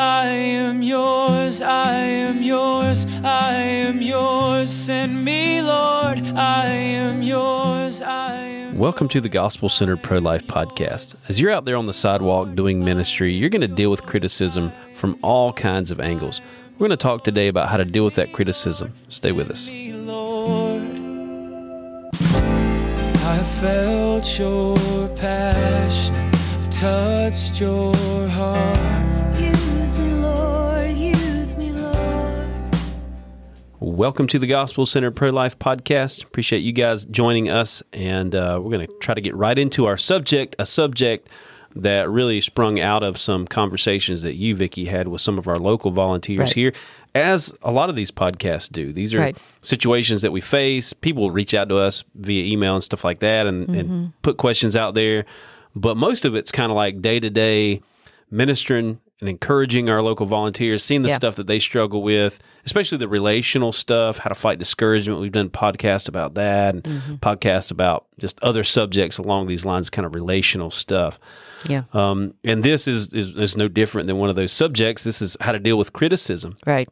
I am yours, I am yours, I am yours. Send me, Lord, I am yours, I am. Welcome to the Gospel Centered Pro Life Podcast. As you're out there on the sidewalk doing ministry, you're going to deal with criticism from all kinds of angles. We're going to talk today about how to deal with that criticism. Stay with us. me, Lord. I felt your passion, touched your heart. Welcome to the Gospel Center Pro Life Podcast. Appreciate you guys joining us, and uh, we're going to try to get right into our subject, a subject that really sprung out of some conversations that you, Vicky, had with some of our local volunteers Right. here, as a lot of these podcasts do. These are Right. situations that we face. People reach out to us via email and stuff like that, and, and put questions out there. But most of it's kind of like day to day ministering and encouraging our local volunteers, seeing the Yeah. stuff that they struggle with, especially the relational stuff, how to fight discouragement. We've done podcasts about that and podcasts about just other subjects along these lines, kind of relational stuff. Yeah. Um, and this is, is is no different than one of those subjects. This is how to deal with criticism. Right.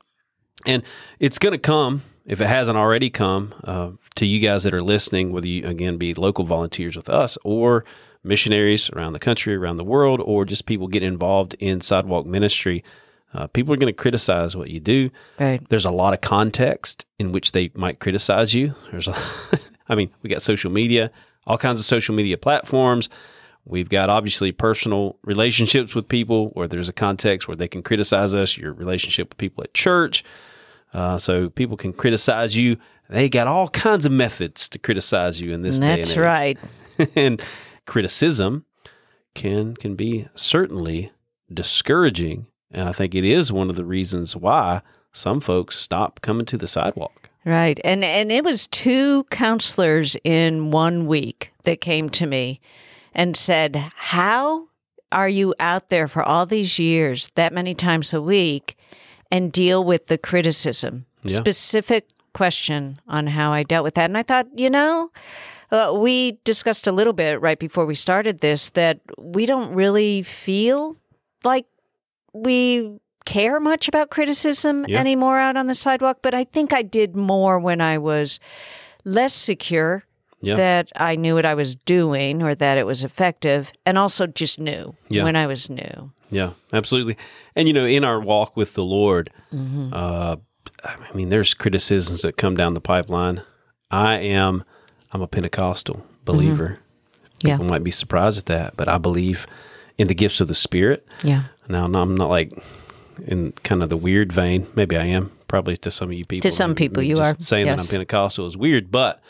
And it's going to come, if it hasn't already come, uh, to you guys that are listening, whether you, again, be local volunteers with us or missionaries around the country, around the world, or just people getting involved in sidewalk ministry. Uh, people are going to criticize what you do. Right. There's a lot of context in which they might criticize you. There's, a, I mean, we got social media, all kinds of social media platforms. We've got obviously personal relationships with people where there's a context where they can criticize us, your relationship with people at church. Uh, so people can criticize you. They got all kinds of methods to criticize you in this day That's and age. right. and criticism can can be certainly discouraging. And I think it is one of the reasons why some folks stop coming to the sidewalk. Right. And and it was two counselors in one week that came to me and said, "How are you out there for all these years, that many times a week and deal with the criticism?" Yeah. Specific question on how I dealt with that. And I thought, you know, uh, we discussed a little bit right before we started this that we don't really feel like we care much about criticism Yeah. anymore out on the sidewalk, but I think I did more when I was less secure Yeah. that I knew what I was doing or that it was effective, and also just knew Yeah. when I was new. Yeah, absolutely. And you know, in our walk with the Lord, Mm-hmm. uh, I mean, there's criticisms that come down the pipeline. I am, I'm a Pentecostal believer. Yeah. People might be surprised at that, but I believe in the gifts of the Spirit. Yeah. Now, no, I'm not like in kind of the weird vein. Maybe I am. Probably to some of you people. To some people, you just are. Saying that I'm Pentecostal is weird, but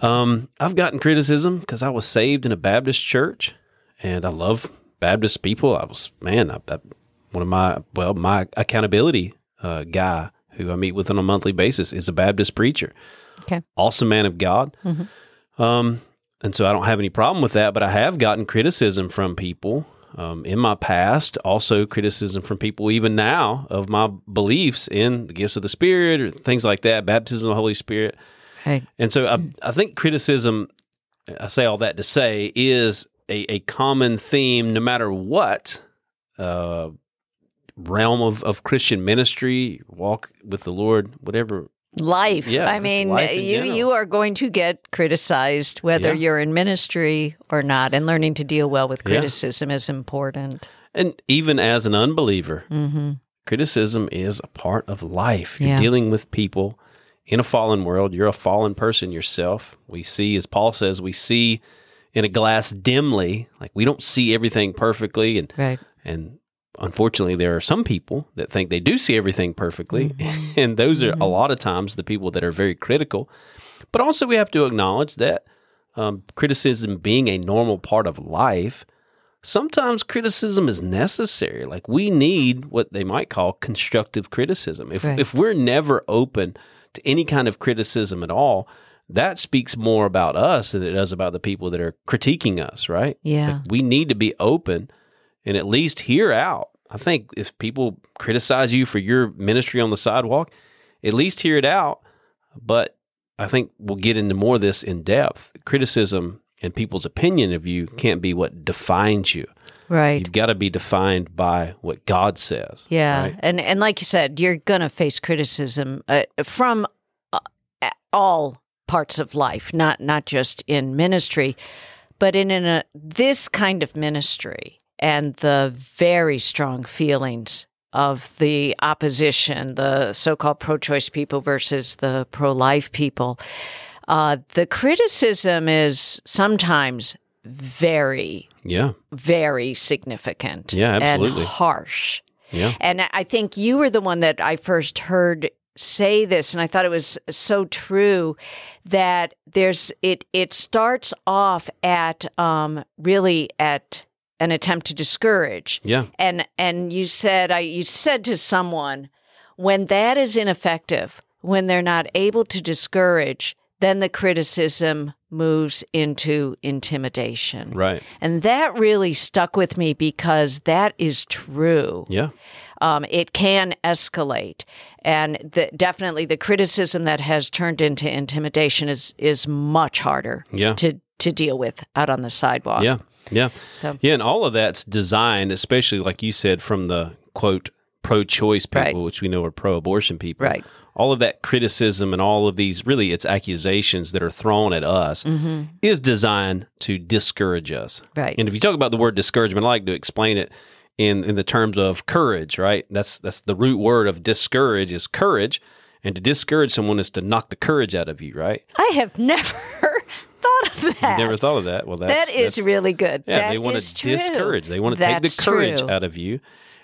um, I've gotten criticism because I was saved in a Baptist church, and I love Baptist people. I was man, I, I, one of my well, my accountability uh, guy who I meet with on a monthly basis is a Baptist preacher. Okay. Awesome man of God. Um, and so I don't have any problem with that, but I have gotten criticism from people um, in my past, also criticism from people even now of my beliefs in the gifts of the Spirit or things like that, baptism of the Holy Spirit. Right. And so I, I think criticism, I say all that to say, is a, a common theme no matter what uh, realm of, of Christian ministry, walk with the Lord, whatever. Life. Yeah, I mean, life you general. you are going to get criticized whether Yeah. you're in ministry or not, and learning to deal well with Yeah. criticism is important. And even as an unbeliever, Mm-hmm. criticism is a part of life. You're Yeah. dealing with people in a fallen world. You're a fallen person yourself. We see, as Paul says, we see in a glass dimly. Like we don't see everything perfectly, and Right. and unfortunately, there are some people that think they do see everything perfectly, Mm-hmm. and those are a lot of times the people that are very critical. But also, we have to acknowledge that um, criticism being a normal part of life sometimes criticism is necessary. Like we need what they might call constructive criticism. If Right. if we're never open to any kind of criticism at all, that speaks more about us than it does about the people that are critiquing us, right? Yeah. Like, we need to be open and at least hear out. I think if people criticize you for your ministry on the sidewalk, at least hear it out. But I think we'll get into more of this in depth. Criticism and people's opinion of you can't be what defines you. Right. You've got to be defined by what God says. Yeah, right? and and like you said, you're gonna face criticism uh, from uh, all parts of life, not not just in ministry, but in, in a this kind of ministry and the very strong feelings of the opposition, the so-called pro-choice people versus the pro-life people. Uh, the criticism is sometimes very, Yeah. very significant. Yeah, absolutely. And harsh. Yeah. And I think you were the one that I first heard say this and I thought it was so true that there's it it starts off at um really at an attempt to discourage. Yeah. And and you said I you said to someone when that is ineffective, when they're not able to discourage, then the criticism moves into intimidation. Right. And that really stuck with me because that is true. Yeah. Um, it can escalate, and the, definitely the criticism that has turned into intimidation is is much harder Yeah. to to deal with out on the sidewalk. Yeah. Yeah. So Yeah, and all of that's designed, especially like you said, from the quote pro-choice people, Right. which we know are pro-abortion people. Right. All of that criticism and all of these really it's accusations that are thrown at us is designed to discourage us. Mm-hmm. Right. And if you talk about the word discouragement, I like to explain it in in the terms of courage, right? That's that's the root word of discourage is courage. And to discourage someone is to knock the courage out of you, right? I have never thought of that. Never thought of that. Well, that's that is that's- really good. Yeah, That they want to true. discourage. They want to take the courage true. out of you.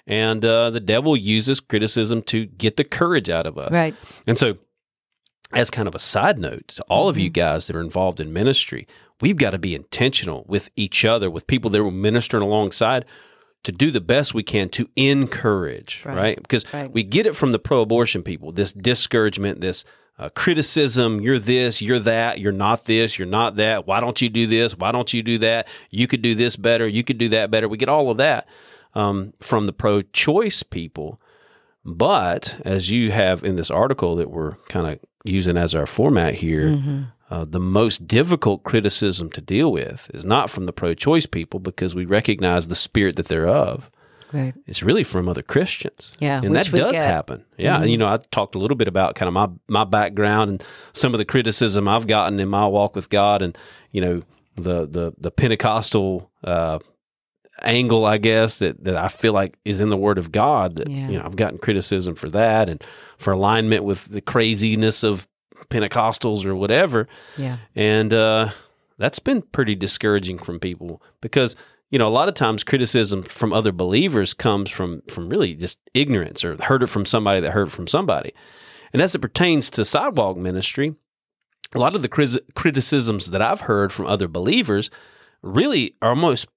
And uh, the devil uses criticism to get the courage out of us. Right. And so, as kind of a side note to all of you Mm-hmm. guys that are involved in ministry, we've got to be intentional with each other, with people that we're ministering alongside to do the best we can to encourage, right? Right. Because Right. we get it from the pro abortion people this discouragement, this uh, criticism you're this, you're that, you're not this, you're not that. Why don't you do this? Why don't you do that? You could do this better. You could do that better. We get all of that um, from the pro choice people. But as you have in this article that we're kind of using as our format here, Mm-hmm. uh, the most difficult criticism to deal with is not from the pro choice people because we recognize the spirit that they're of. Right. It's really from other Christians. Yeah, And that does get. Mm-hmm. happen. Yeah. And, you know, I talked a little bit about kind of my, my background and some of the criticism I've gotten in my walk with God and, you know, the, the, the Pentecostal, uh, angle, I guess, that, that I feel like is in the Word of God. That, Yeah. You know, I've gotten criticism for that and for alignment with the craziness of Pentecostals or whatever. Yeah. And uh, that's been pretty discouraging from people because, you know, a lot of times criticism from other believers comes from from really just ignorance or heard it from somebody that heard it from somebody. And as it pertains to sidewalk ministry, a lot of the criticisms that I've heard from other believers really are almost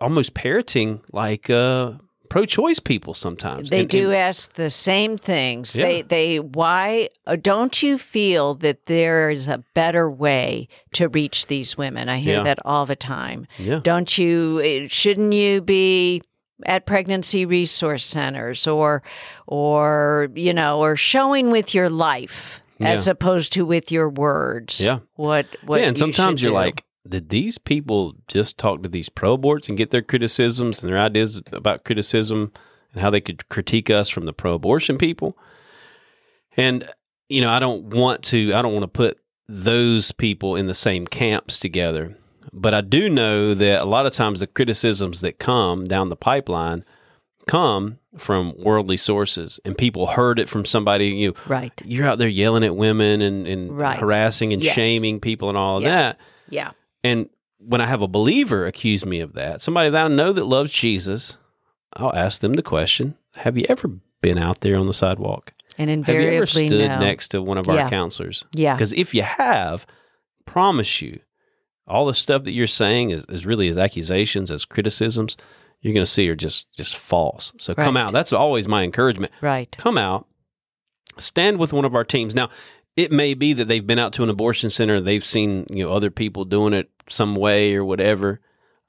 almost parroting like uh, pro-choice people sometimes. They And- do and- ask the same things. Yeah. They they why uh, don't you feel that there is a better way to reach these women? I hear Yeah. that all the time. yeah. Don't you eh, shouldn't you be at pregnancy resource centers or or you know or showing with your life as opposed to with your words. Yeah. What what yeah, and sometimes you're do. like, did these people just talk to these pro aborts and get their criticisms and their ideas about criticism and how they could critique us from the pro abortion people? And, you know, I don't want to, I don't want to put those people in the same camps together. But I do know that a lot of times the criticisms that come down the pipeline come from worldly sources and people heard it from somebody you right. you're out there yelling at women and, and Right. harassing and Yes. shaming people and all of Yeah. that. Yeah. And when I have a believer accuse me of that, somebody that I know that loves Jesus, I'll ask them the question Have you ever been out there on the sidewalk? And Have you invariably ever stood no. next to one of our Yeah. counselors? Yeah. Because if you have, promise you, all the stuff that you're saying is, is really as accusations, as criticisms, you're going to see are just just false. So come out. That's always my encouragement Right. come out, stand with one of our teams. Now, it may be that they've been out to an abortion center they've seen you know other people doing it some way or whatever.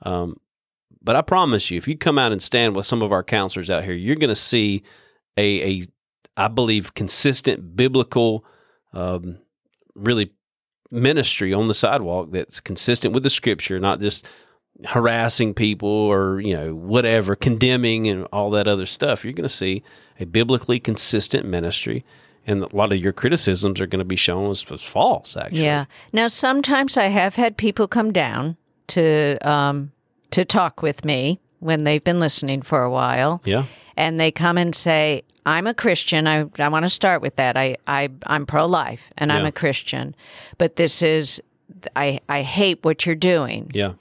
Um, but I promise you, if you come out and stand with some of our counselors out here, you're going to see a, a, I believe, consistent biblical, um, really ministry on the sidewalk that's consistent with the scripture, not just harassing people or you know whatever condemning and all that other stuff you're going to see a biblically consistent ministry and a lot of your criticisms are going to be shown as, as false actually Yeah. Now, sometimes I have had people come down to um, to talk with me when they've been listening for a while, yeah and they come and say, "I'm a Christian. I I want to start with that. I I I'm pro life, and I'm a Christian, but this is." I, I hate what you're doing. yeah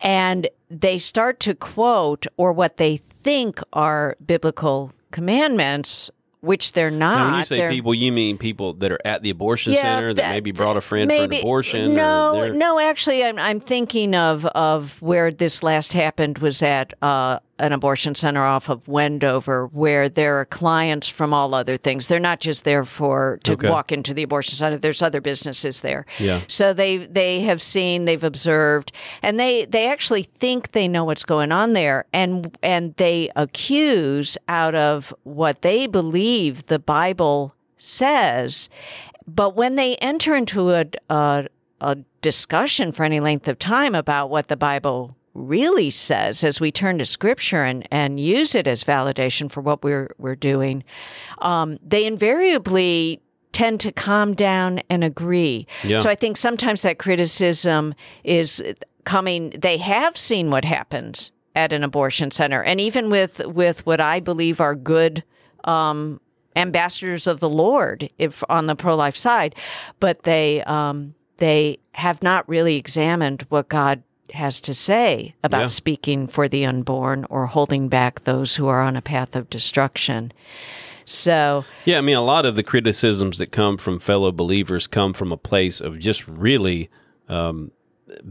And they start to quote or what they think are biblical commandments, which they're not. now when you say They're- people you mean people that are at the abortion center that, maybe brought a friend for an abortion No, no. Actually, I'm I'm thinking of of where this last happened was at uh, an abortion center off of Wendover, where there are clients from all other things. They're not just there for to Okay. walk into the abortion center. There's other businesses there. Yeah. So they they have seen, they've observed, and they they actually think they know what's going on there, and and they accuse out of what they believe the Bible says. But when they enter into a, a, a discussion for any length of time about what the Bible really says, as we turn to Scripture and, and use it as validation for what we're we're doing, um, they invariably tend to calm down and agree. Yeah. So I think sometimes that criticism is coming. They have seen what happens at an abortion center, and even with with what I believe are good um, ambassadors of the Lord if on the pro life side, but they um, they have not really examined what God has to say about Yeah. speaking for the unborn or holding back those who are on a path of destruction. So Yeah, I mean, a lot of the criticisms that come from fellow believers come from a place of just really um,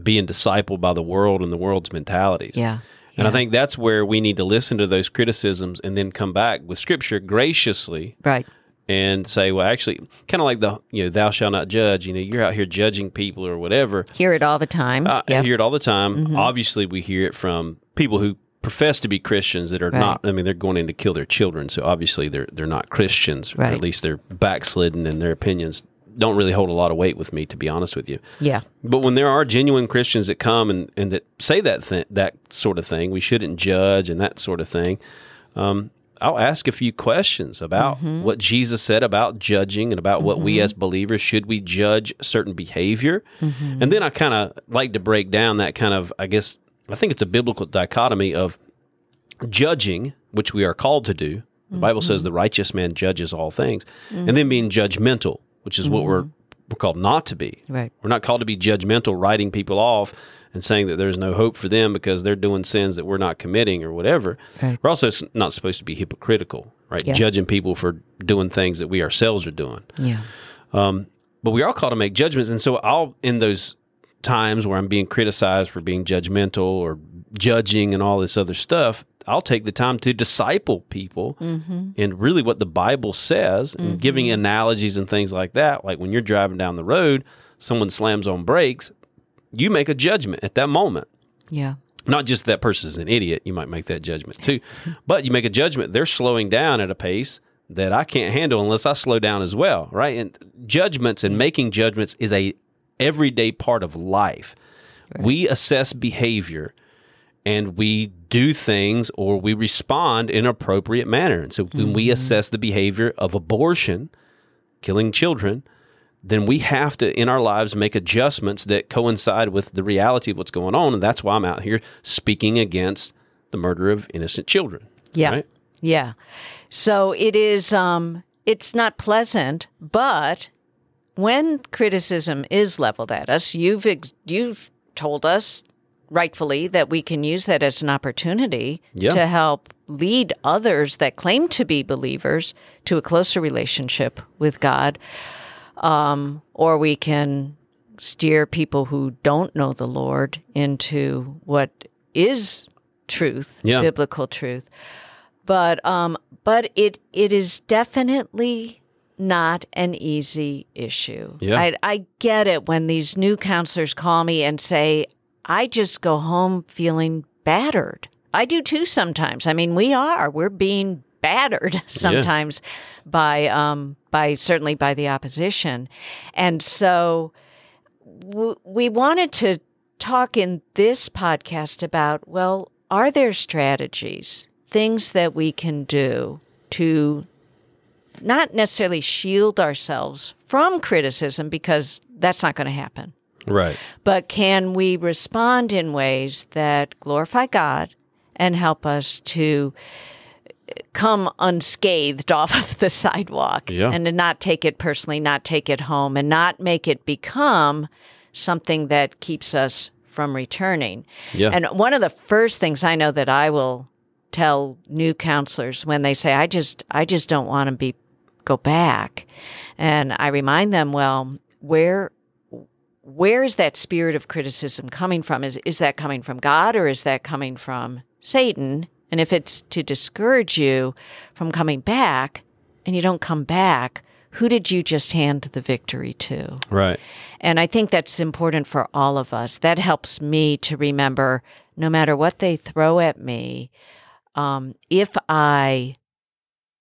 being discipled by the world and the world's mentalities. yeah, And I think that's where we need to listen to those criticisms and then come back with scripture graciously right, and say, well, actually, kind of like the, you know, thou shalt not judge. You know, you're out here judging people or whatever. hear it all the time. I Yep. hear it all the time. Obviously, we hear it from people who profess to be Christians that are Right. not. I mean, they're going in to kill their children, so obviously they're they're not Christians, or Right. at least they're backslidden, and their opinions don't really hold a lot of weight with me, to be honest with you. yeah, But when there are genuine Christians that come and, and that say that th- that sort of thing, we shouldn't judge and that sort of thing. Um, I'll ask a few questions about mm-hmm. what Jesus said about judging and about what we mm-hmm. as believers should we judge certain behavior, mm-hmm. and then I kind of like to break down that kind of I guess I think it's a biblical dichotomy of judging, which we are called to do. The Bible says the righteous man judges all things, and then being judgmental, which is what we're we're called not to be. right, We're not called to be judgmental, writing people off and saying that there's no hope for them because they're doing sins that we're not committing or whatever. Right. We're also not supposed to be hypocritical, right? Yeah. Judging people for doing things that we ourselves are doing. yeah, um, But we are called to make judgments. And so I'll, in those times where I'm being criticized for being judgmental or judging and all this other stuff, I'll take the time to disciple people mm-hmm. and really what the Bible says and giving mm-hmm. analogies and things like that. Like when you're driving down the road, someone slams on brakes, you make a judgment at that moment. yeah, Not just that person's an idiot, you might make that judgment too, but you make a judgment. They're slowing down at a pace that I can't handle unless I slow down as well, right? And judgments and making judgments is a everyday part of life. We assess behavior and we do things or we respond in an appropriate manner. And so when we mm-hmm. assess the behavior of abortion, killing children, then we have to in our lives make adjustments that coincide with the reality of what's going on and that's why I'm out here speaking against the murder of innocent children. yeah, right? yeah. So it is. Um, it's not pleasant, but when criticism is leveled at us, you've ex- you've told us rightfully that we can use that as an opportunity Yeah. to help lead others that claim to be believers to a closer relationship with God. Um, or we can steer people who don't know the Lord into what is truth, Yeah. biblical truth. But um, but it it is definitely not an easy issue. Yeah. I, I get it when these new counselors call me and say, I just go home feeling battered. I do too sometimes. I mean, we are. We're being battered sometimes by um by certainly by the opposition. And so w- we wanted to talk in this podcast about well, are there strategies, things that we can do to not necessarily shield ourselves from criticism because that's not going to happen, Right. but can we respond in ways that glorify God and help us to come unscathed off of the sidewalk Yeah. and to not take it personally, not take it home, and not make it become something that keeps us from returning. Yeah. And one of the first things I know that I will tell new counselors when they say, I just I just don't want to be go back. And I remind them, well, where where is that spirit of criticism coming from? Is is that coming from God or is that coming from Satan? And if it's to discourage you from coming back and you don't come back, who did you just hand the victory to? Right. And I think that's important for all of us. That helps me to remember no matter what they throw at me, um, if I,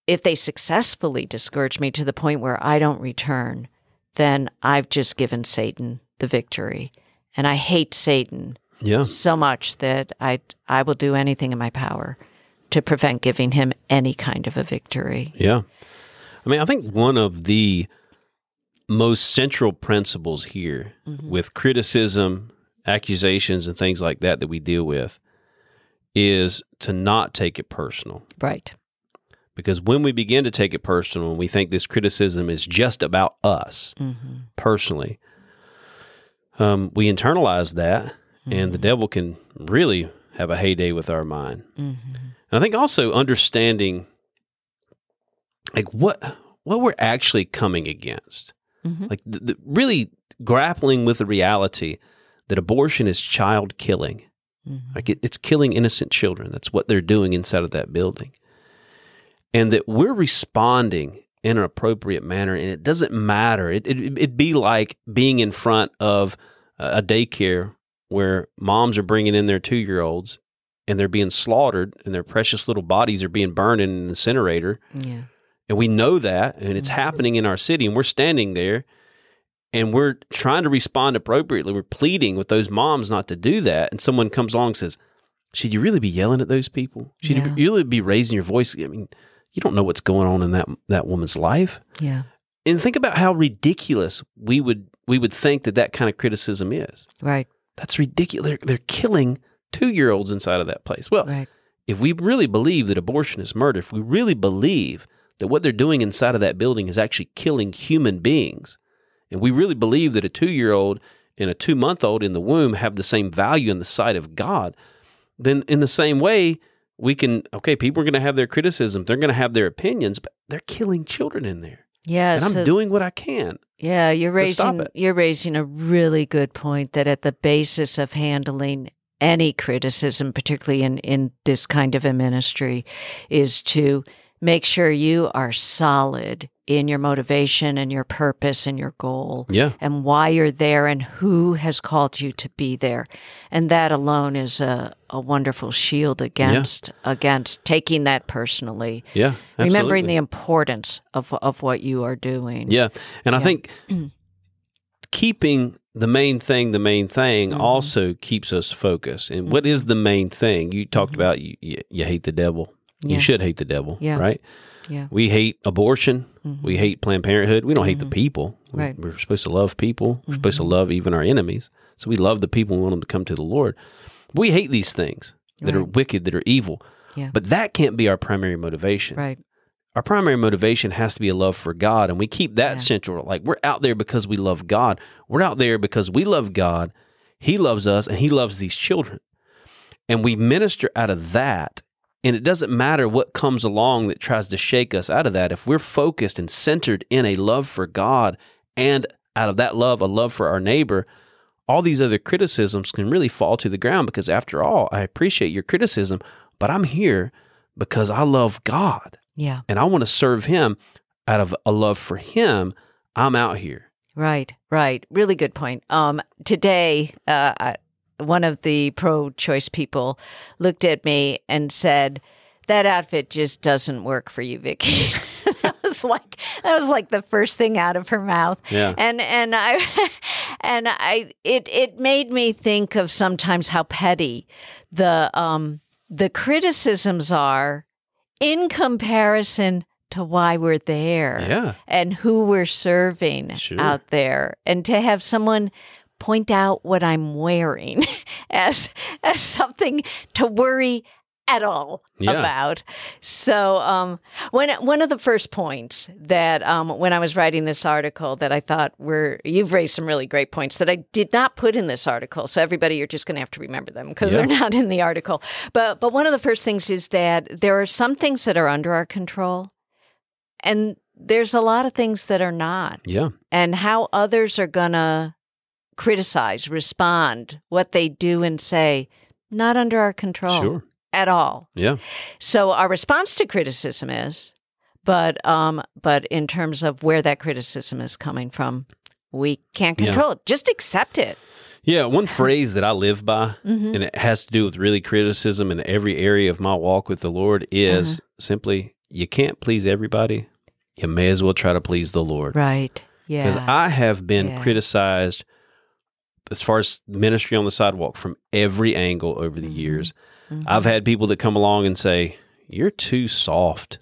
if they successfully discourage me to the point where I don't return, then I've just given Satan the victory. And I hate Satan Yeah. so much that I, I will do anything in my power to prevent giving him any kind of a victory. Yeah. I mean, I think one of the most central principles here with criticism, accusations, and things like that that we deal with is to not take it personal. Right. Because when we begin to take it personal and we think this criticism is just about us personally, um, we internalize that and the mm-hmm. devil can really have a heyday with our mind. Mm-hmm. And I think also understanding like what what we're actually coming against. Mm-hmm. Like the, the, really grappling with the reality that abortion is child killing. Like it, it's killing innocent children. That's what they're doing inside of that building. And that we're responding in an appropriate manner. And it doesn't matter. It, it, it'd be like being in front of a daycare where moms are bringing in their two year olds and they're being slaughtered and their precious little bodies are being burned in an incinerator. Yeah. And we know that, and it's mm-hmm. happening in our city, and we're standing there and we're trying to respond appropriately. We're pleading with those moms not to do that. And someone comes along and says, Should you really be yelling at those people? Should Yeah. you really be raising your voice? I mean, you don't know what's going on in that that woman's life. Yeah. And think about how ridiculous we would we would think that that kind of criticism is. Right. That's ridiculous. They're, they're killing two year olds inside of that place. Well, Right. if we really believe that abortion is murder, if we really believe that what they're doing inside of that building is actually killing human beings, and we really believe that a two year old and a two month old in the womb have the same value in the sight of God, then in the same way, we can, okay, people are going to have their criticism, they're going to have their opinions, but they're killing children in there. Yeah. And I'm so- doing what I can. Yeah, you're raising you're raising a really good point that at the basis of handling any criticism, particularly in, in this kind of a ministry, is to make sure you are solid in your motivation and your purpose and your goal Yeah. and why you're there and who has called you to be there. And that alone is a, a wonderful shield against against taking that personally. Yeah. Remembering the importance of of what you are doing. Yeah. And I think keeping the main thing the main thing Mm-hmm. also keeps us focused. And what is the main thing? You talked about you, you, you hate the devil. Mm-hmm. Yeah. You should hate the devil, Yeah. right? Yeah. We hate abortion. We hate Planned Parenthood. We don't hate the people. We- Mm-hmm. Right. Mm-hmm. We're supposed to love people. We're supposed to love even our enemies. So we love the people. We want them to come to the Lord. We hate these things that are wicked, that are evil. Yeah. But that can't be our primary motivation Right. our primary motivation has to be a love for God, and we keep that Yeah. central. Like we're out there because we love God. We're out there because we love God. He loves us, and He loves these children. And we minister out of that. And it doesn't matter what comes along that tries to shake us out of that. If we're focused and centered in a love for God, and out of that love, a love for our neighbor, all these other criticisms can really fall to the ground because, after all, I appreciate your criticism, but I'm here because I love God Yeah. and I want to serve him out of a love for him, I'm out here. Right. Right. Really good point. Um, today, uh, I- one of the pro-choice people looked at me and said, "That outfit just doesn't work for you, Vicky." was like that was like the first thing out of her mouth. Yeah. And and I and I it it made me think of sometimes how petty the um the criticisms are in comparison to why we're there Yeah. and who we're serving Sure. out there and to have someone point out what I'm wearing as as something to worry at all Yeah. about. So um when one of the first points that um when I was writing this article that I thought were you've raised some really great points that I did not put in this article. So everybody you're just going to have to remember them because Yeah. they're not in the article. But but one of the first things is that there are some things that are under our control and there's a lot of things that are not Yeah. and how others are going to criticize, respond, what they do and say, not under our control Sure. at all. Yeah. So our response to criticism is, but um, but in terms of where that criticism is coming from, we can't Yeah. control it. Just accept it. Yeah, one phrase that I live by, Mm-hmm. and it has to do with really criticism in every area of my walk with the Lord, is Uh-huh. simply you can't please everybody. You may as well try to please the Lord. Right. Yeah. Because I have been Yeah. criticized as far as ministry on the sidewalk from every angle over the Mm-hmm. years. I've had people that come along and say, You're too soft.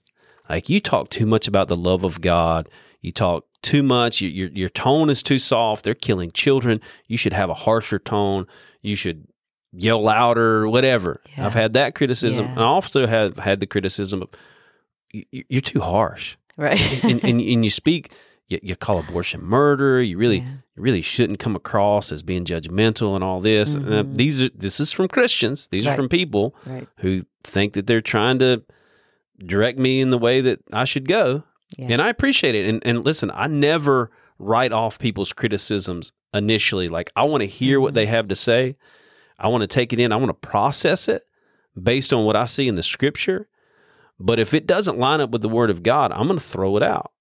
Like you talk too much about the love of God. You talk too much. Your, your, your tone is too soft. They're killing children. You should have a harsher tone. You should yell louder, whatever. Yeah. I've had that criticism. Yeah. And I also have had the criticism of, "You- You're too harsh right. and, and, and you speak, you, you call abortion murder. You really, Yeah. Really shouldn't come across as being judgmental and all this. And, uh, these are this is from Christians. These are Mm-hmm. From people right. who think that they're trying to direct me in the way that I should go. Yeah. And I appreciate it. And and listen, I never write off people's criticisms initially. Like I want to hear Mm-hmm. what they have to say. I want to take it in. I want to process it based on what I see in the scripture. But if it doesn't line up with the word of God, I'm going to throw it out.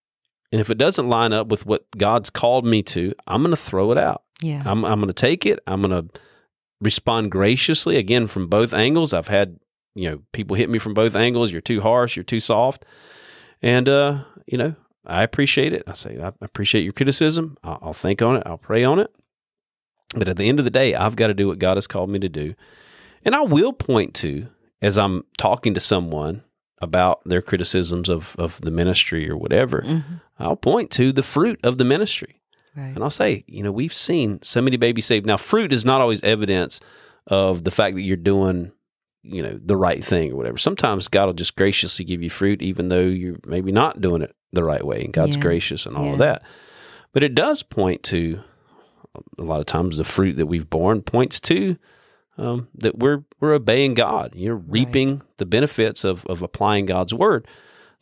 And if it doesn't line up with what God's called me to, I'm going to throw it out. Yeah. I'm, I'm going to take it. I'm going to respond graciously again from both angles. I've had, you know, people hit me from both angles. You're too harsh. You're too soft. And, uh, you know, I appreciate it. I say, I appreciate your criticism. I'll, I'll think on it. I'll pray on it. But at the end of the day, I've got to do what God has called me to do. And I will point to, as I'm talking to someone about their criticisms of, of the ministry or whatever, Mhm. I'll point to the fruit of the ministry. Right. And I'll say, you know, we've seen so many babies saved. Now, fruit is not always evidence of the fact that you're doing, you know, the right thing or whatever. Sometimes God will just graciously give you fruit, even though you're maybe not doing it the right way, and God's Yeah. gracious and all Yeah. of that. But it does point to a lot of times the fruit that we've borne points to um, that we're we're obeying God. You're reaping the benefits of of applying God's word.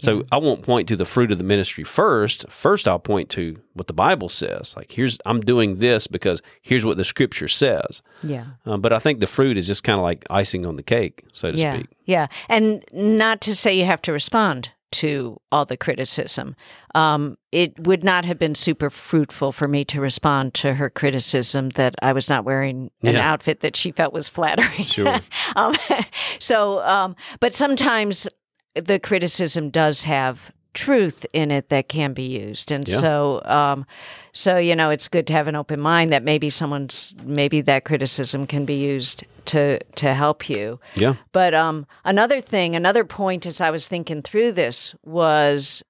So I won't point to the fruit of the ministry first. First, I'll point to what the Bible says. Like, here's I'm doing this because here's what the Scripture says. Yeah. Um, but I think the fruit is just kind of like icing on the cake, so to yeah. speak. Yeah. And not to say you have to respond to all the criticism. Um, it would not have been super fruitful for me to respond to her criticism that I was not wearing an Yeah. outfit that she felt was flattering. Sure. um, so, um, but sometimes the criticism does have truth in it that can be used, and Yeah. so, um, so you know, it's good to have an open mind that maybe someone's maybe that criticism can be used to to help you. Yeah. But um, another thing, another point as I was thinking through this was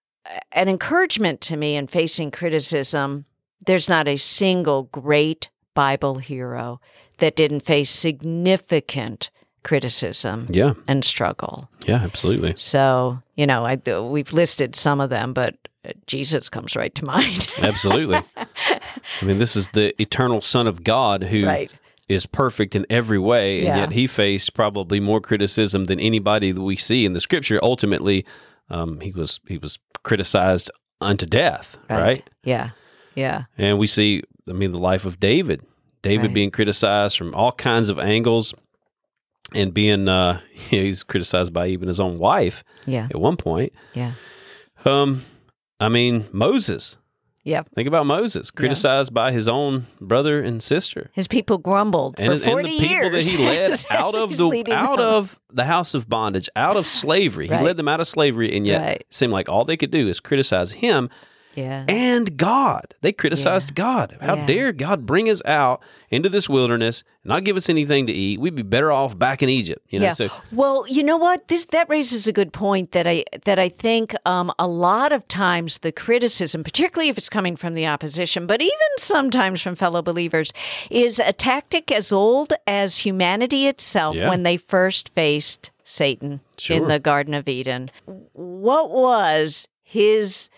an encouragement to me in facing criticism. There's not a single great Bible hero that didn't face significant criticism Yeah. and struggle. Yeah. Absolutely. So, you know, I, we've listed some of them, but Jesus comes right to mind. Absolutely. I mean, this is the eternal Son of God who is Right. perfect in every way, and Yeah. yet he faced probably more criticism than anybody that we see in the Scripture. Ultimately, um, he was he was criticized unto death, right? Yeah. Yeah. And we see, I mean, the life of David. David Right. being criticized from all kinds of angles, and being uh, you know, he's criticized by even his own wife Yeah. at one point. Yeah. Um, I mean, Moses. Yep. Think about Moses, criticized by his own brother and sister. His people grumbled And, for and 40 the people years. that he led out of the out them. of the house of bondage, out of slavery. Right. He led them out of slavery, and yet Right. it seemed like all they could do is criticize him Yeah. and God. They criticized God. How Yeah. dare God bring us out into this wilderness and not give us anything to eat? We'd be better off back in Egypt. You know, yeah. so well, you know what? This that raises a good point that I that I think um, a lot of times the criticism, particularly if it's coming from the opposition, but even sometimes from fellow believers, is a tactic as old as humanity itself Yeah. when they first faced Satan in the Garden of Eden. What was his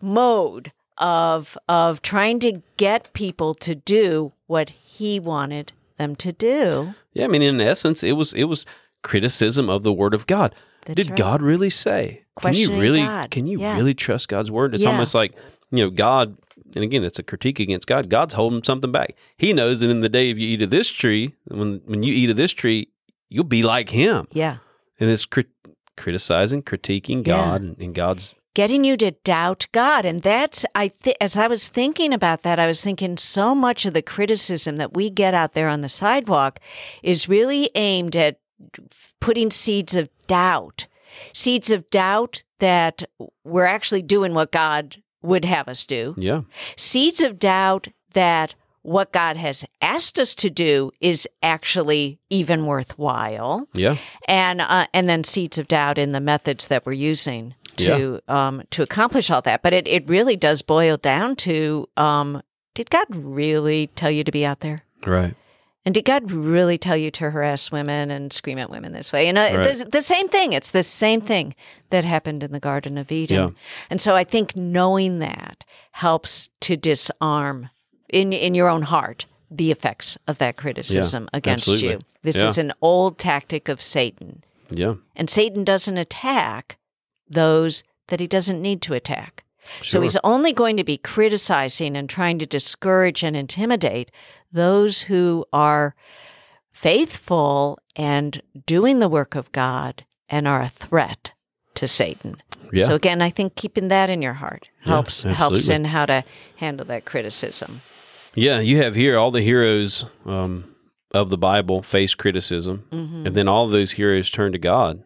mode of of trying to get people to do what he wanted them to do? yeah, I mean, in essence, it was it was criticism of the Word of God. That's Did right. God really say? Can you really God. can you Yeah. really trust God's word? It's Yeah. almost like you know God. And again, it's a critique against God. God's holding something back. He knows that in the day if you eat of this tree, when when you eat of this tree, you'll be like Him. Yeah. And it's crit- criticizing, critiquing Yeah. God and, and God's getting you to doubt God. And that's, I th- as I was thinking about that, I was thinking so much of the criticism that we get out there on the sidewalk is really aimed at putting seeds of doubt, seeds of doubt that we're actually doing what God would have us do, yeah, seeds of doubt that what God has asked us to do is actually even worthwhile. Yeah, and uh, and then seeds of doubt in the methods that we're using to um, to accomplish all that. But it, it really does boil down to um, did God really tell you to be out there? right. And did God really tell you to harass women and scream at women this way? And uh, Right. the, the same thing. It's the same thing that happened in the Garden of Eden. Yeah. And so I think knowing that helps to disarm in in your own heart the effects of that criticism against absolutely. you. This Yeah. is an old tactic of Satan. Yeah, And Satan doesn't attack those that he doesn't need to attack. So he's only going to be criticizing and trying to discourage and intimidate those who are faithful and doing the work of God and are a threat to Satan. Yeah. So again, I think keeping that in your heart helps helps in how to handle that criticism. yeah. You have here all the heroes um, of the Bible face criticism, Mm-hmm. and then all of those heroes turn to God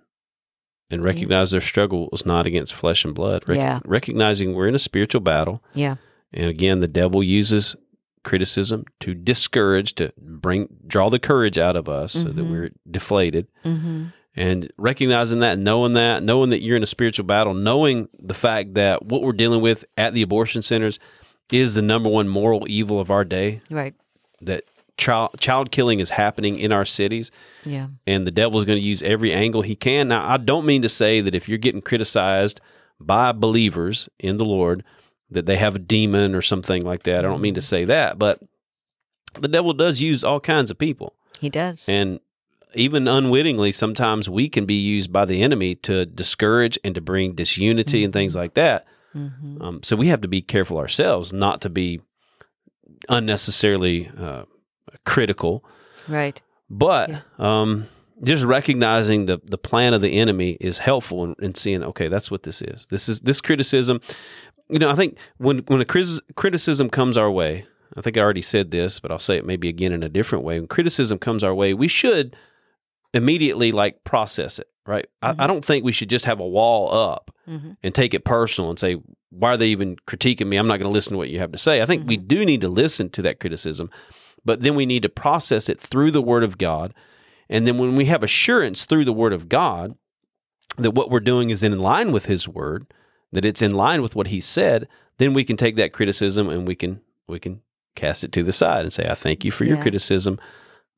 and recognize their struggle was not against flesh and blood. Rec- Yeah. recognizing we're in a spiritual battle, Yeah. and again, the devil uses criticism to discourage, to bring draw the courage out of us so that we're deflated. Mm-hmm. and recognizing that, knowing that, knowing that you're in a spiritual battle, knowing the fact that what we're dealing with at the abortion centers is the number one moral evil of our day, Right. that child, child killing is happening in our cities, Yeah. and the devil is going to use every angle he can. Now, I don't mean to say that if you're getting criticized by believers in the Lord, that they have a demon or something like that. I don't mean to say that, but the devil does use all kinds of people. He does. And even unwittingly, sometimes we can be used by the enemy to discourage and to bring disunity and things like that. mm-hmm. Um, so we have to be careful ourselves not to be unnecessarily uh, critical, Right. but Yeah. um, just recognizing the the plan of the enemy is helpful in, in seeing. Okay, that's what this is. This is this criticism. You know, I think when when a cris- criticism comes our way, I think I already said this, but I'll say it maybe again in a different way. When criticism comes our way, we should immediately like process it. Right? I, I don't think we should just have a wall up Mm-hmm. and take it personal and say, why are they even critiquing me? I'm not going to listen to what you have to say. I think we do need to listen to that criticism, but then we need to process it through the Word of God. And then when we have assurance through the Word of God that what we're doing is in line with His Word, that it's in line with what He said, then we can take that criticism and we can we can cast it to the side and say, I thank you for your Yeah. criticism,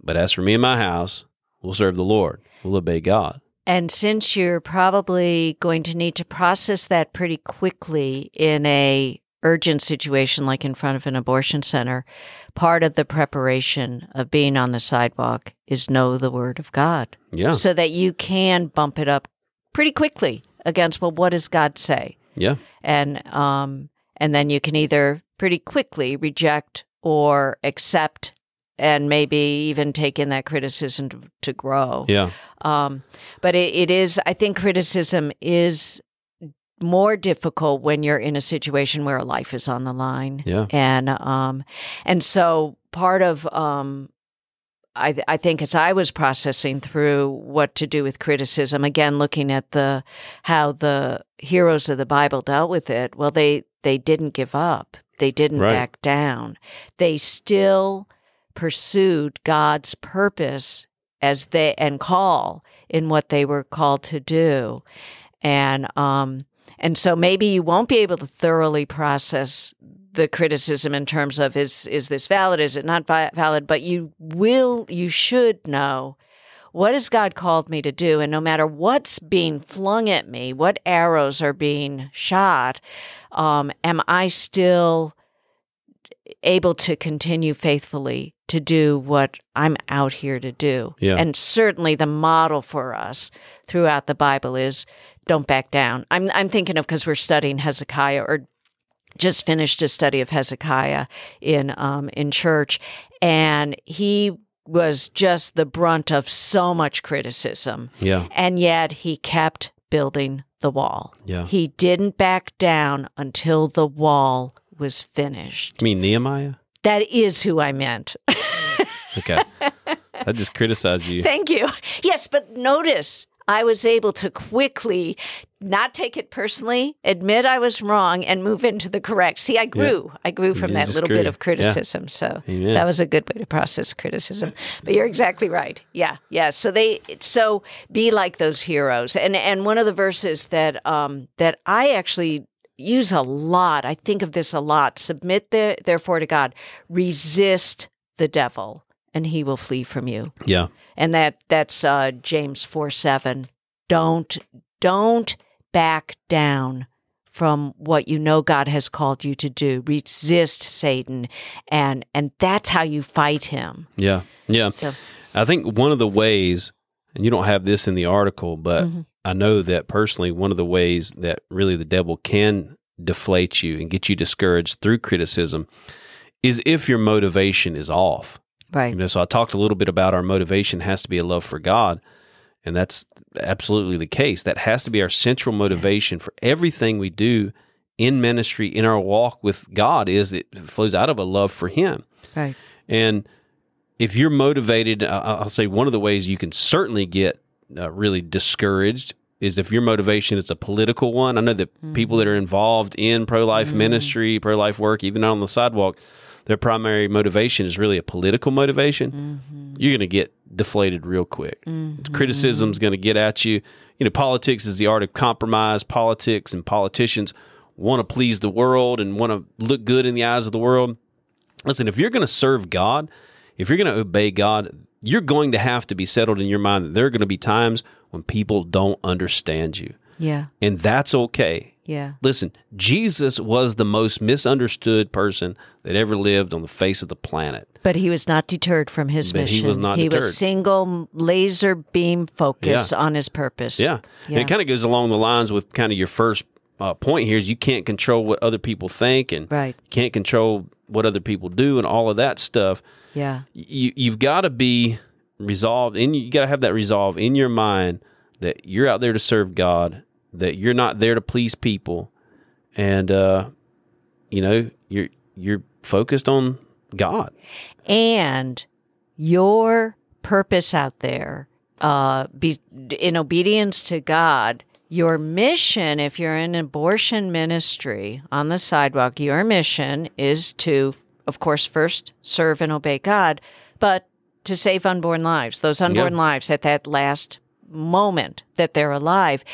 but as for me and my house, we'll serve the Lord. We'll obey God. And since you're probably going to need to process that pretty quickly in a urgent situation like in front of an abortion center, part of the preparation of being on the sidewalk is know the word of God Yeah. so that you can bump it up pretty quickly against well what does God say? Yeah. And um and then you can either pretty quickly reject or accept and maybe even take in that criticism to, to grow. Yeah. Um, but it, it is, I think criticism is more difficult when you're in a situation where a life is on the line. Yeah. And um and so part of um I, I think as I was processing through what to do with criticism, again looking at the how the heroes of the Bible dealt with it, well they they didn't give up. They didn't Right. back down. They still pursued God's purpose as they and call in what they were called to do. And um and so maybe you won't be able to thoroughly process the criticism in terms of is is this valid? Is it not valid? But you will you should know what has God called me to do. And no matter what's being flung at me what arrows are being shot um, am I still able to continue faithfully to do what I'm out here to do? Yeah. and certainly the model for us throughout the Bible is don't back down I'm I'm thinking of because we're studying Hezekiah or just finished a study of Hezekiah in um, in church, and he was just the brunt of so much criticism, Yeah. and yet he kept building the wall. Yeah. He didn't back down until the wall was finished. I mean Nehemiah? That is who I meant. Okay. I just criticized you. Thank you. Yes, but notice I was able to quickly not take it personally, admit I was wrong, and move into the correct. See, I grew. I grew from You that little grew. bit of Yeah. criticism. So Amen. that was a good way to process criticism. But you're exactly right. Yeah, yeah. So they so be like those heroes. And and one of the verses that um that I actually use a lot. I think of this a lot. Submit the, therefore to God. Resist the devil, and he will flee from you Yeah. and that that's uh, James four seven. Don't don't back down from what you know God has called you to do. Resist Satan, and and that's how you fight him. Yeah. Yeah. So I think one of the ways, and you don't have this in the article, but Mhm. I know that personally, one of the ways that really the devil can deflate you and get you discouraged through criticism is if your motivation is off. Right, You know, so I talked a little bit about our motivation has to be a love for God, and that's absolutely the case. That has to be our central motivation for everything we do in ministry, in our walk with God, is it flows out of a love for Him. right, And if you're motivated, I'll say one of the ways you can certainly get uh, really discouraged is if your motivation is a political one. I know that people that are involved in pro life ministry, pro life work, even on the sidewalk, their primary motivation is really a political motivation. Mm-hmm. You're going to get deflated real quick. Mm-hmm. Criticism's going to get at you. You know, politics is the art of compromise. Politics and politicians want to please the world and want to look good in the eyes of the world. Listen, if you're going to serve God, if you're going to obey God, you're going to have to be settled in your mind that there are going to be times when people don't understand you. yeah, And that's okay. Yeah, Listen, Jesus was the most misunderstood person that ever lived on the face of the planet. but he was not deterred from his But he was not He deterred. was single laser beam focus on his purpose. Yeah. And it kind of goes along the lines with kind of your first uh, point here is you can't control what other people think and Right. you can't control what other people do and all of that stuff. yeah, you you've got to be resolved and you got to have that resolve in your mind that you're out there to serve God, that you're not there to please people, and uh, you know you're you're focused on God. and your purpose out there uh be in obedience to God your mission if you're in abortion ministry on the sidewalk your mission is to of course first serve and obey God but to save unborn lives those unborn Yeah. lives at that last moment that they're alive.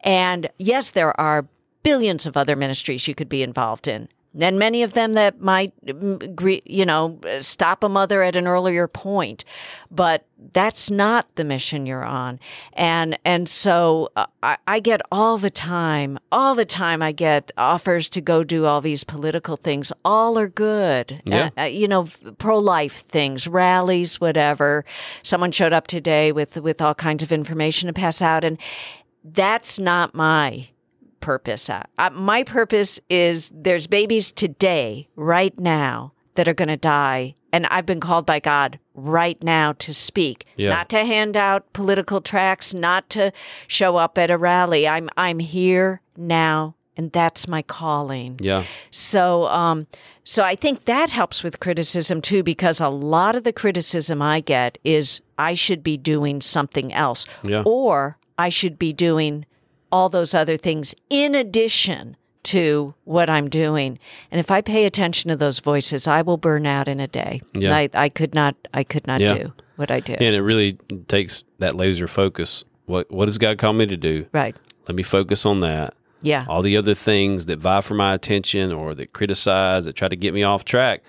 And yes there are billions of other ministries you could be involved in and many of them that might mm, you know stop a mother at an earlier point. But that's not the mission you're on. And and so uh, I, I get all the time all the time i get offers to go do all these political things. All are good. Yeah. Uh, uh, you know pro-life things rallies whatever. Someone showed up today with with all kinds of information to pass out and that's not my purpose. Uh, uh, my purpose is there's babies today, right now, that are going to die. And I've been called by God right now to speak, Yeah. not to hand out political tracts, not to show up at a rally. I'm, I'm here now, and that's my calling. Yeah. So, um, so I think that helps with criticism too, because a lot of the criticism I get is I should be doing something else, Yeah. or I should be doing all those other things in addition to what I'm doing. And if I pay attention to those voices, I will burn out in a day. Yeah. I, I could not, I could not Yeah. do what I do. And it really takes that laser focus. What what does God call me to do? Right. Let me focus on that. Yeah. All the other things that vie for my attention or that criticize, that try to get me off track.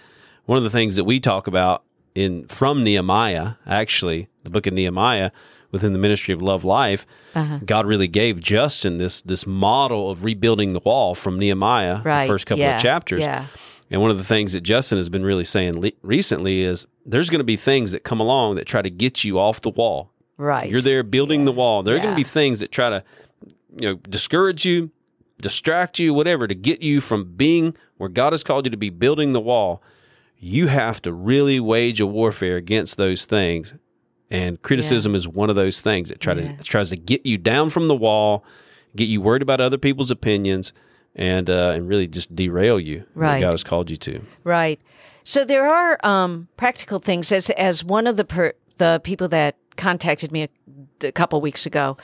One of the things that we talk about in from Nehemiah, actually, the book of Nehemiah, within the ministry of Love Life, Uh-huh. God really gave Justin this this model of rebuilding the wall from Nehemiah, Right. the first couple Yeah. of chapters. Yeah. And one of the things that Justin has been really saying le- recently is there's going to be things that come along that try to get you off the wall. Right. You're there building the wall. There are going to be things that try to, you know, discourage you, distract you, whatever, to get you from being where God has called you to be, building the wall. You have to really wage a warfare against those things. And criticism is one of those things that try Yeah. to tries to get you down from the wall, get you worried about other people's opinions, and uh, and really just derail you. Right. God has called you to. Right. So there are um, practical things. As as one of the per, the people that contacted me a, a couple weeks ago,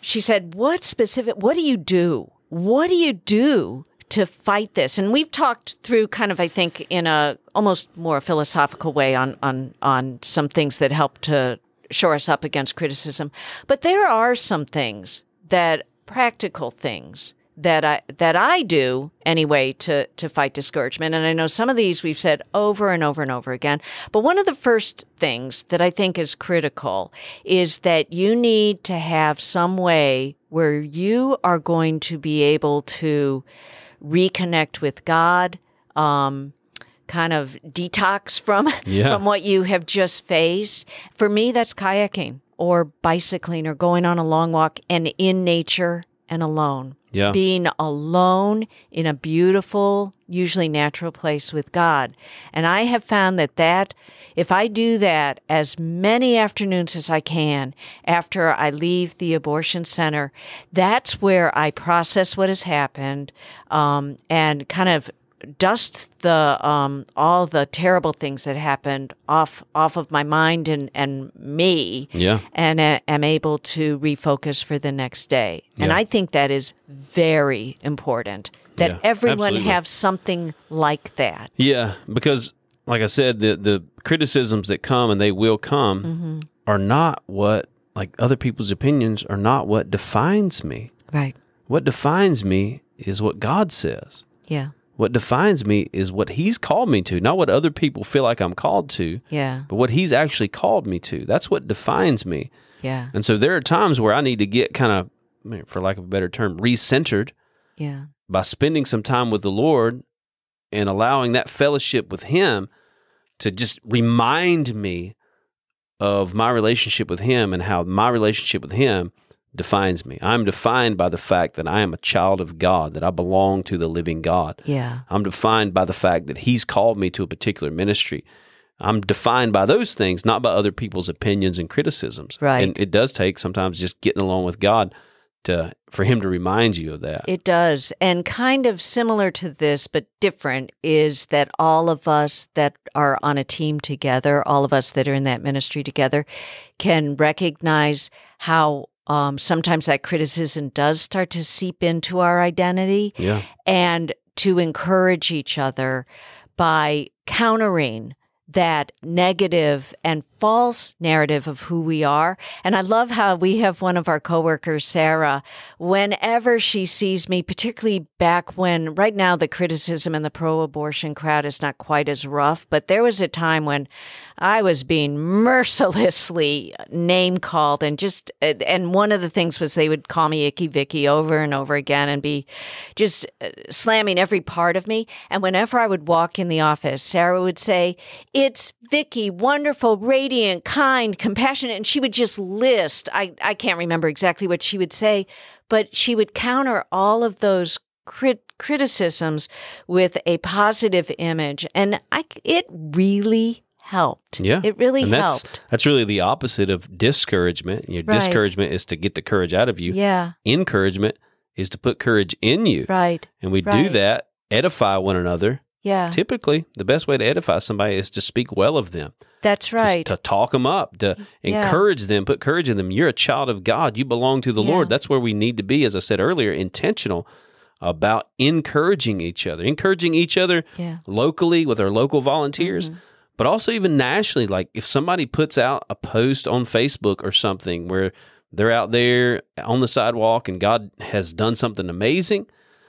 she said, "What specific? What do you do? What do you do to fight this?" And we've talked through kind of, I think, in a almost more philosophical way on on on some things that help to shore us up against criticism. But there are some things that practical things that I that I do anyway to to fight discouragement. And I know some of these we've said over and over and over again. But one of the first things that I think is critical is that you need to have some way where you are going to be able to reconnect with God, um, kind of detox from Yeah. from what you have just faced. For me, that's kayaking or bicycling or going on a long walk and in nature and alone. Yeah. Being alone in a beautiful, usually natural place with God. And I have found that that if I do that as many afternoons as I can after I leave the abortion center, that's where I process what has happened um, and kind of dust the um, all the terrible things that happened off off of my mind and and me Yeah. and uh, am able to refocus for the next day. And Yeah. I think that is very important that Yeah, everyone absolutely. have something like that. Yeah, because like I said, the the criticisms that come and they will come Mm-hmm. are not what like other people's opinions are not what defines me. Right. What defines me is what God says. Yeah. What defines me is what He's called me to, not what other people feel like I'm called to, Yeah. but what He's actually called me to. That's what defines me. Yeah. And so there are times where I need to get kind of, I mean, for lack of a better term, recentered Yeah. by spending some time with the Lord and allowing that fellowship with Him to just remind me of my relationship with Him and how my relationship with Him defines me. I'm defined by the fact that I am a child of God, that I belong to the living God. Yeah. I'm defined by the fact that He's called me to a particular ministry. I'm defined by those things, not by other people's opinions and criticisms. Right. And it does take sometimes just getting along with God to for Him to remind you of that. It does. And kind of similar to this, but different, is that all of us that are on a team together, all of us that are in that ministry together, can recognize how um, sometimes that criticism does start to seep into our identity yeah. and to encourage each other by countering that negative and false narrative of who we are. And I love how we have one of our coworkers, Sarah, whenever she sees me, particularly back when right now the criticism in the pro abortion crowd is not quite as rough, but there was a time when I was being mercilessly name called and just, and one of the things was they would call me Icky Vicky over and over again and be just uh, slamming every part of me. And whenever I would walk in the office, Sarah would say, It's Vicky, wonderful, radiant, kind, compassionate. And she would just list, I, I can't remember exactly what she would say, but she would counter all of those crit- criticisms with a positive image. And I, it really helped. Yeah. It really and helped. That's really the opposite of discouragement. Your Right. discouragement is to get the courage out of you. Yeah. Encouragement is to put courage in you. Right. And we do that, edify one another. Yeah. Typically, the best way to edify somebody is to speak well of them, That's right. to talk them up, to Yeah. encourage them, put courage in them. You're a child of God. You belong to the Yeah. Lord. That's where we need to be, as I said earlier, intentional about encouraging each other, encouraging each other Yeah. locally with our local volunteers, Mm-hmm. but also even nationally. Like if somebody puts out a post on Facebook or something where they're out there on the sidewalk and God has done something amazing,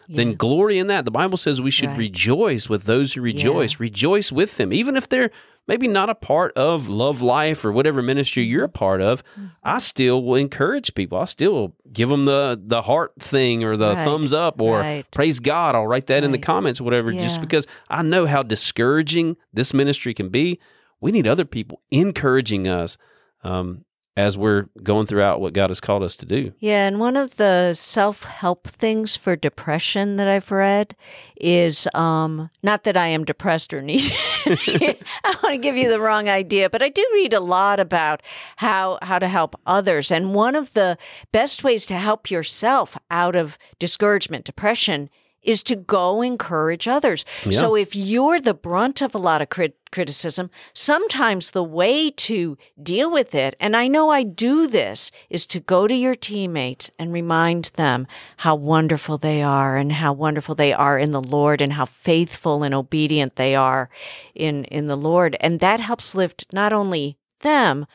then glory in that. The Bible says we should Right. rejoice with those who rejoice. Rejoice with them, even if they're maybe not a part of Love Life or whatever ministry you're a part of. Mm-hmm. I still will encourage people. I still will give them the the heart thing or the Right. thumbs up or Right. praise God. I'll write that in the comments or whatever, just because I know how discouraging this ministry can be. We need other people encouraging us um, as we're going throughout what God has called us to do. Yeah, and one of the self help things for depression that I've read is um, not that I am depressed or need. I want to give you the wrong idea, but I do read a lot about how how to help others, and one of the best ways to help yourself out of discouragement, depression. Is to go encourage others. So if you're the brunt of a lot of crit- criticism, sometimes the way to deal with it, and I know I do this, is to go to your teammates and remind them how wonderful they are and how wonderful they are in the Lord and how faithful and obedient they are in, in the Lord. And that helps lift not only them,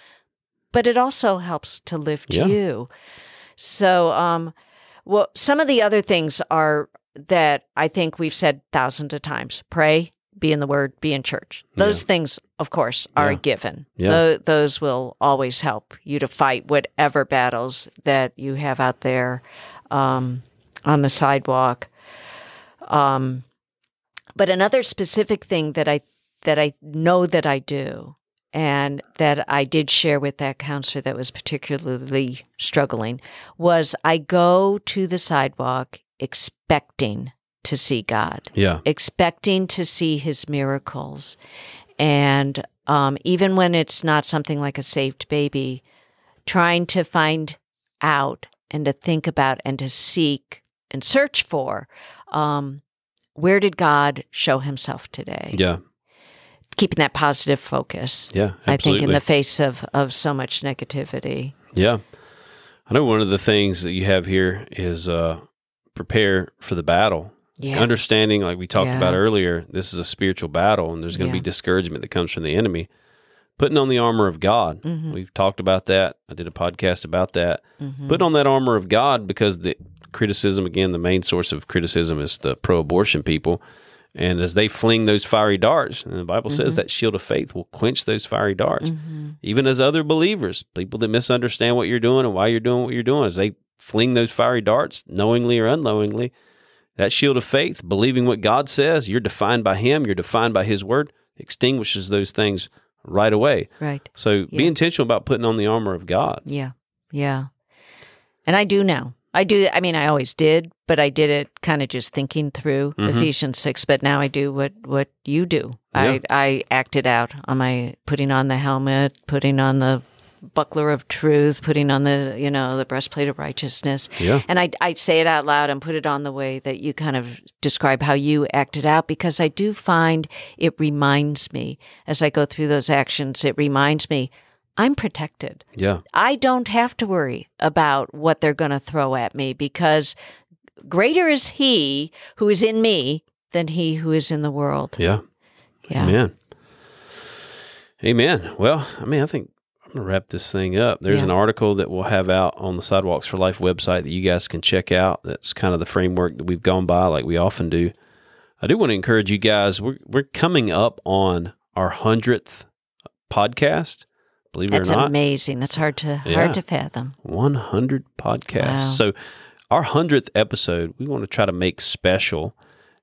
but it also helps to lift Yeah. you. So, um, well, some of the other things are that I think we've said thousands of times pray, be in the word, be in church. Those things, of course, are a given. Yeah. Tho- those will always help you to fight whatever battles that you have out there um, on the sidewalk. Um, but another specific thing that I that I know that I do and that I did share with that counselor that was particularly struggling was I go to the sidewalk expecting to see God, Yeah. expecting to see his miracles. And um, even when it's not something like a saved baby, trying to find out and to think about and to seek and search for um, where did God show himself today? Yeah. Keeping that positive focus. Yeah. I think in the face of, of so much negativity. Yeah. I know one of the things that you have here is uh, prepare for the battle. Yeah. Understanding, like we talked Yeah. about earlier, this is a spiritual battle and there's going to Yeah. be discouragement that comes from the enemy. Putting on the armor of God. Mhm. We've talked about that. I did a podcast about that. Mhm. Put on that armor of God because the criticism, again, the main source of criticism is the pro abortion people. And as they fling those fiery darts, and the Bible says Mm-hmm. that shield of faith will quench those fiery darts. Even as other believers, people that misunderstand what you're doing and why you're doing what you're doing, as they fling those fiery darts, knowingly or unknowingly, that shield of faith, believing what God says, you're defined by Him, you're defined by His word, extinguishes those things right away. Right. So be intentional about putting on the armor of God. Yeah. Yeah. And I do now. I do. I mean, I always did, but I did it kind of just thinking through Mhm. Ephesians 6. But now I do what, what you do. Yeah. I, I acted out on my putting on the helmet, putting on the buckler of truth, putting on the, you know, the breastplate of righteousness. Yeah. And I, I say it out loud and put it on the way that you kind of describe how you acted out because I do find it reminds me as I go through those actions, it reminds me I'm protected. Yeah. I don't have to worry about what they're going to throw at me because greater is he who is in me than he who is in the world. Yeah. Yeah. Amen. Amen. Well, I mean, I think I'm going to wrap this thing up. There's Yeah. an article that we'll have out on the Sidewalks for Life website that you guys can check out. That's kind of the framework that we've gone by, like we often do. I do want to encourage you guys. We're, we're coming up on our 100th podcast. Believe That's it or not, That's amazing. That's hard to Yeah. hard to fathom. 100 podcasts. Wow. So, our 100th episode, we want to try to make special,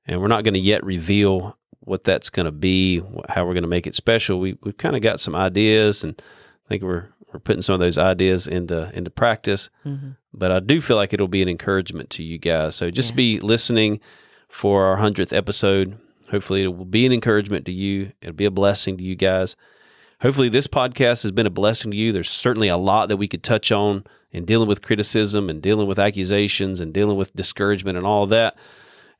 and we're not going to yet reveal what that's going to be, how we're going to make it special. We, we've kind of got some ideas, and I think we're, we're putting some of those ideas into, into practice. Mhm. But I do feel like it'll be an encouragement to you guys. So, just Yeah. be listening for our 100th episode. Hopefully, it will be an encouragement to you, it'll be a blessing to you guys. hopefully this podcast has been a blessing to you. There's certainly a lot that we could touch on in dealing with criticism and dealing with accusations and dealing with discouragement and all that.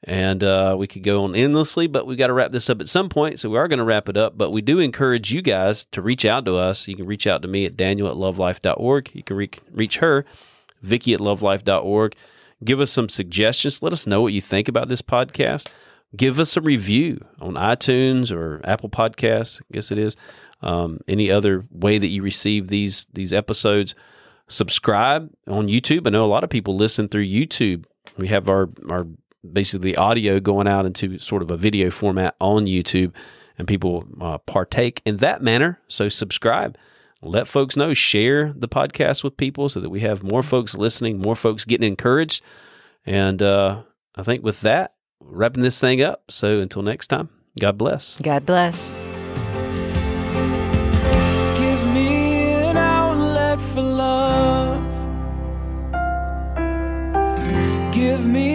And uh, we could go on endlessly, but we've got to wrap this up at some point. So we are going to wrap it up. But we do encourage you guys to reach out to us. You can reach out to me at daniel at lovelife.org. You can re- reach her, Vicky at lovelife.org. Give us some suggestions. Let us know what you think about this podcast. Give us a review on iTunes or Apple Podcasts. I guess it is. Um, any other way that you receive these these episodes. Subscribe on YouTube. I know a lot of people listen through YouTube. We have our our basically audio going out into sort of a video format on YouTube, and people uh, partake in that manner. So subscribe, let folks know, share the podcast with people so that we have more folks listening, more folks getting encouraged. And uh, I think with that, wrapping this thing up. So until next time, God bless. God bless. Give me an outlet for love. Give me an outlet for